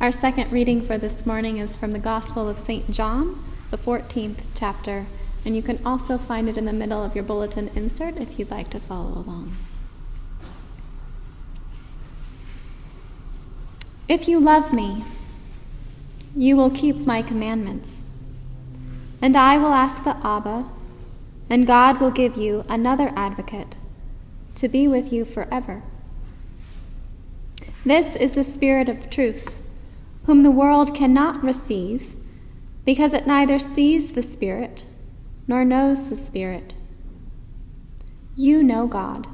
Our second reading for this morning is from the Gospel of St. John, the 14th chapter, and you can also find it in the middle of your bulletin insert if you'd like to follow along. If you love me, you will keep my commandments. And I will ask the Abba, and God will give you another advocate to be with you forever. This is the Spirit of truth, whom the world cannot receive, because it neither sees the Spirit nor knows the Spirit. You know God,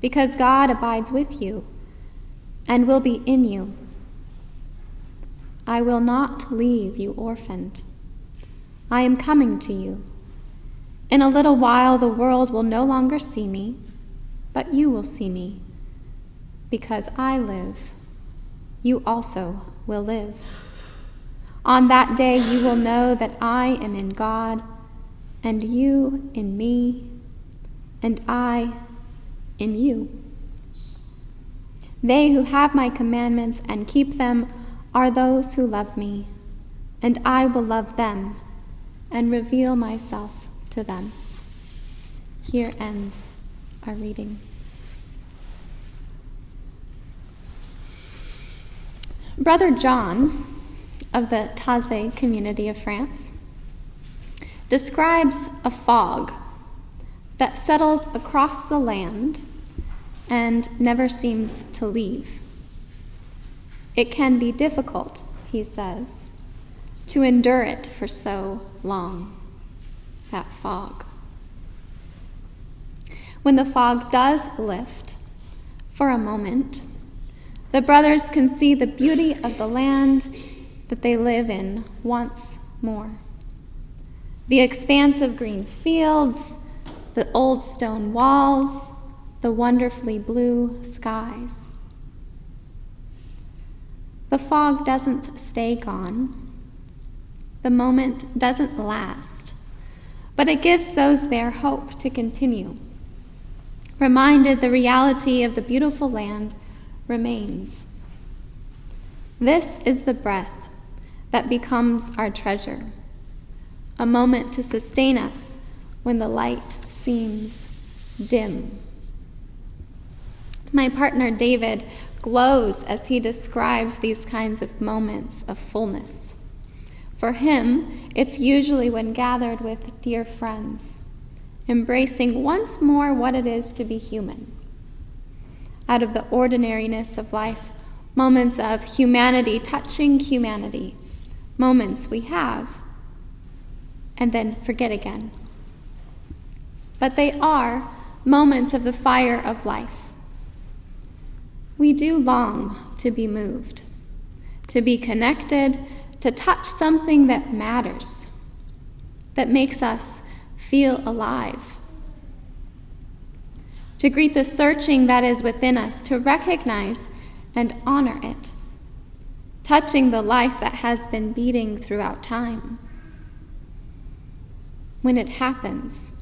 because God abides with you and will be in you. I will not leave you orphaned. I am coming to you. In a little while, the world will no longer see me, but you will see me. Because I live, you also will live. On that day, you will know that I am in God, and you in me, and I in you. They who have my commandments and keep them are those who love me, and I will love them and reveal myself to them. Here ends our reading. Brother John of the Taizé community of France describes a fog that settles across the land and never seems to leave. It can be difficult, he says, to endure it for so long, that fog. When the fog does lift for a moment, the brothers can see the beauty of the land that they live in once more. The expanse of green fields, the old stone walls, the wonderfully blue skies. The fog doesn't stay gone. The moment doesn't last, but it gives those there hope to continue. Reminded the reality of the beautiful land remains. This is the breath that becomes our treasure, a moment to sustain us when the light seems dim. My partner David glows as he describes these kinds of moments of fullness. For him, it's usually when gathered with dear friends, embracing once more what it is to be human. Out of the ordinariness of life, moments of humanity touching humanity, moments we have and then forget again. But they are moments of the fire of life we do long to be moved, to be connected, to touch something that matters, that makes us feel alive. To greet the searching that is within us, to recognize and honor it, touching the life that has been beating throughout time. When it happens,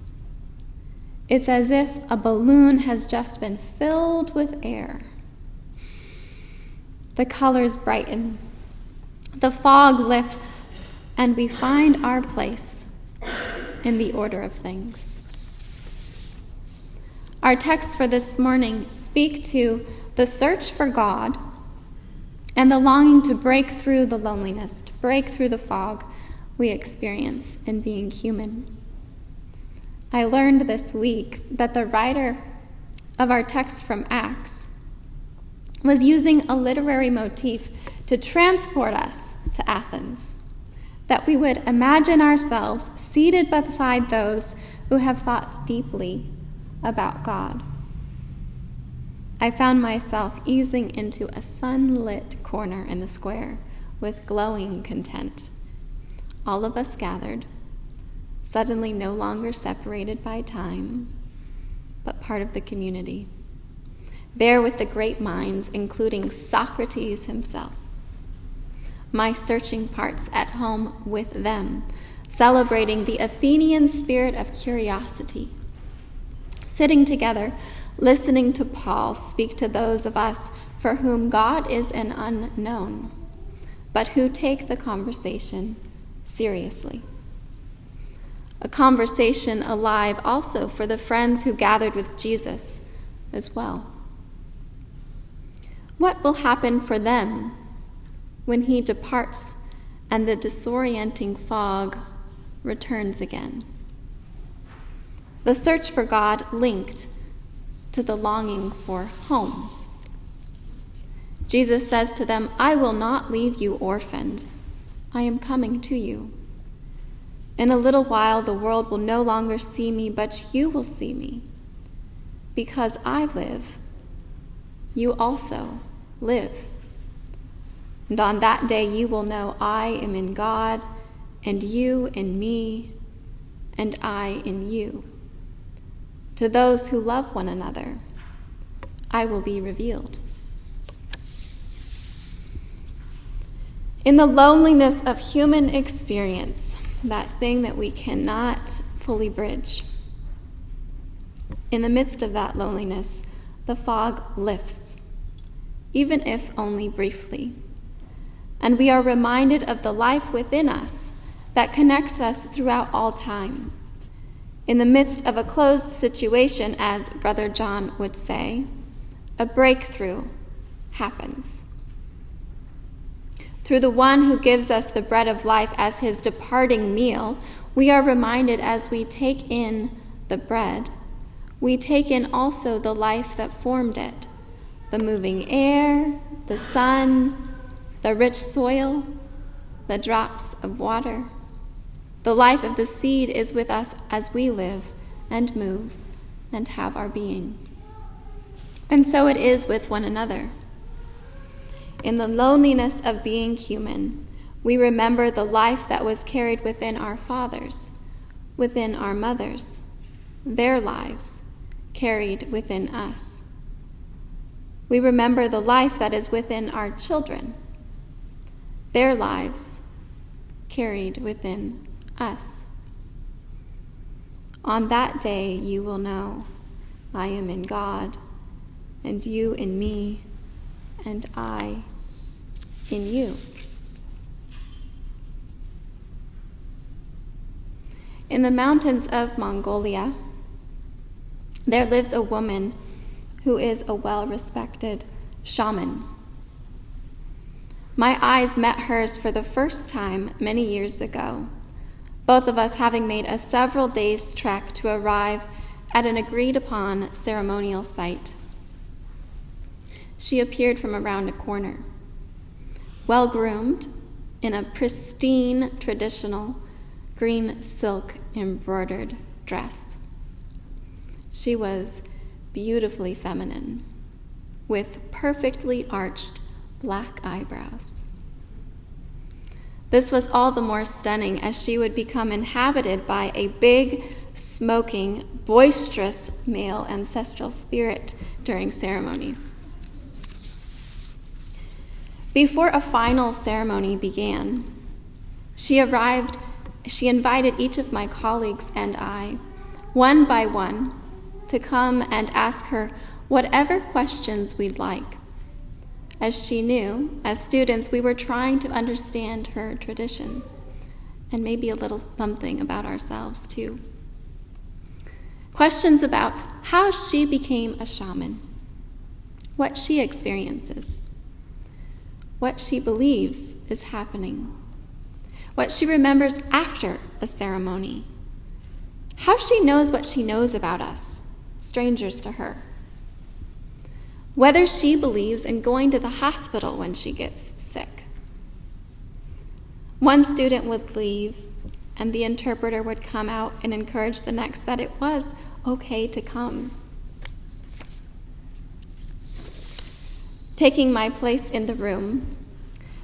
it's as if a balloon has just been filled with air the colors brighten, the fog lifts, and we find our place in the order of things. Our texts for this morning speak to the search for God and the longing to break through the loneliness, to break through the fog we experience in being human. I learned this week that the writer of our text from Acts was using a literary motif to transport us to Athens, that we would imagine ourselves seated beside those who have thought deeply about God. I found myself easing into a sunlit corner in the square with glowing content. All of us gathered, suddenly no longer separated by time, but part of the community there with the great minds, including Socrates himself. My searching parts at home with them, celebrating the Athenian spirit of curiosity. Sitting together, listening to Paul speak to those of us for whom God is an unknown, but who take the conversation seriously. A conversation alive also for the friends who gathered with Jesus as well. What will happen for them when he departs and the disorienting fog returns again? The search for God linked to the longing for home. Jesus says to them, I will not leave you orphaned. I am coming to you. In a little while, the world will no longer see me, but you will see me. Because I live, you also live. And on that day, you will know I am in God, and you in me, and I in you. To those who love one another, I will be revealed. In the loneliness of human experience, that thing that we cannot fully bridge, in the midst of that loneliness, the fog lifts, even if only briefly. And we are reminded of the life within us that connects us throughout all time. In the midst of a closed situation, as Brother John would say, a breakthrough happens. Through the one who gives us the bread of life as his departing meal, we are reminded as we take in the bread, we take in also the life that formed it the moving air, the sun, the rich soil, the drops of water. The life of the seed is with us as we live and move and have our being. And so it is with one another. In the loneliness of being human, we remember the life that was carried within our fathers, within our mothers, their lives carried within us. We remember the life that is within our children, their lives carried within us. On that day, you will know I am in God, and you in me, and I in you. In the mountains of Mongolia, there lives a woman who is a well respected shaman. My eyes met hers for the first time many years ago both of us having made a several days' trek to arrive at an agreed upon ceremonial site. She appeared from around a corner, well groomed in a pristine traditional green silk embroidered dress. She was beautifully feminine, with perfectly arched black eyebrows. This was all the more stunning as she would become inhabited by a big, smoking, boisterous male ancestral spirit during ceremonies. Before a final ceremony began, she arrived, she invited each of my colleagues and I, one by one, to come and ask her whatever questions we'd like. As she knew, as students, we were trying to understand her tradition and maybe a little something about ourselves too. Questions about how she became a shaman, what she experiences, what she believes is happening, what she remembers after a ceremony, how she knows what she knows about us, strangers to her whether she believes in going to the hospital when she gets sick. One student would leave, and the interpreter would come out and encourage the next that it was okay to come. Taking my place in the room,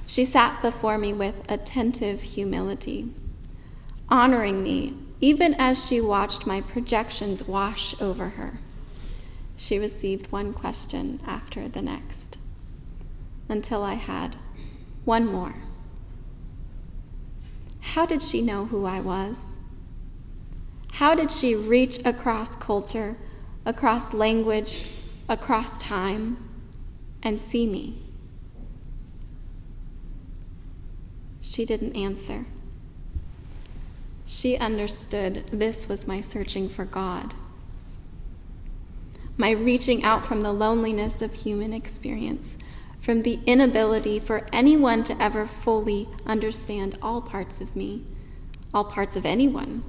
she sat before me with attentive humility, honoring me even as she watched my projections wash over her she received one question after the next until I had one more. How did she know who I was? How did she reach across culture, across language, across time, and see me? She didn't answer. She understood this was my searching for God, my reaching out from the loneliness of human experience, from the inability for anyone to ever fully understand all parts of me, all parts of anyone,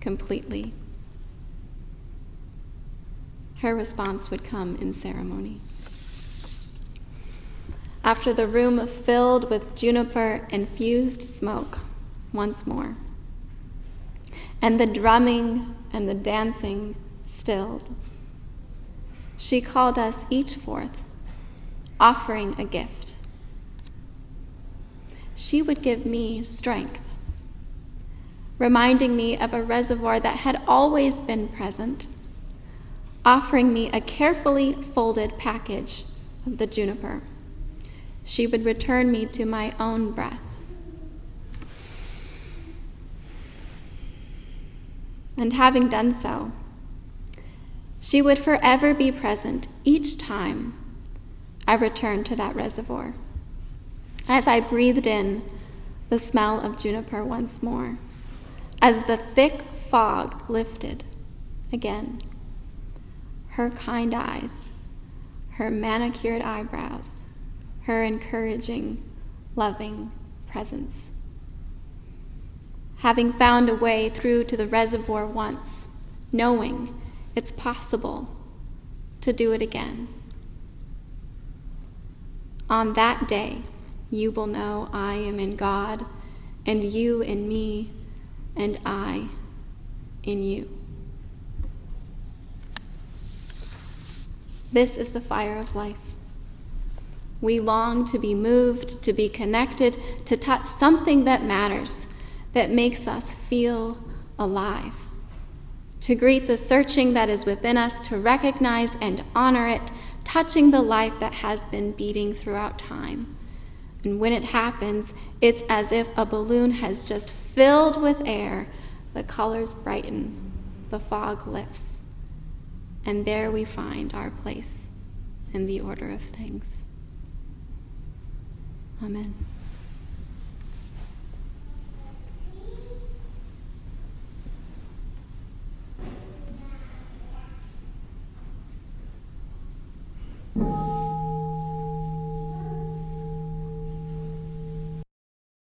completely. Her response would come in ceremony. After the room filled with juniper infused smoke once more, and the drumming and the dancing stilled, she called us each forth, offering a gift. She would give me strength, reminding me of a reservoir that had always been present offering me a carefully folded package of the juniper. She would return me to my own breath. And having done so, she would forever be present each time I returned to that reservoir. As I breathed in the smell of juniper once more, as the thick fog lifted again her kind eyes, her manicured eyebrows, her encouraging, loving presence. Having found a way through to the reservoir once, knowing it's possible to do it again. On that day, you will know I am in God, and you in me, and I in you. This is the fire of life. We long to be moved, to be connected, to touch something that matters, that makes us feel alive. To greet the searching that is within us, to recognize and honor it, touching the life that has been beating throughout time. And when it happens, it's as if a balloon has just filled with air. The colors brighten, the fog lifts and there we find our place in the order of things. Amen.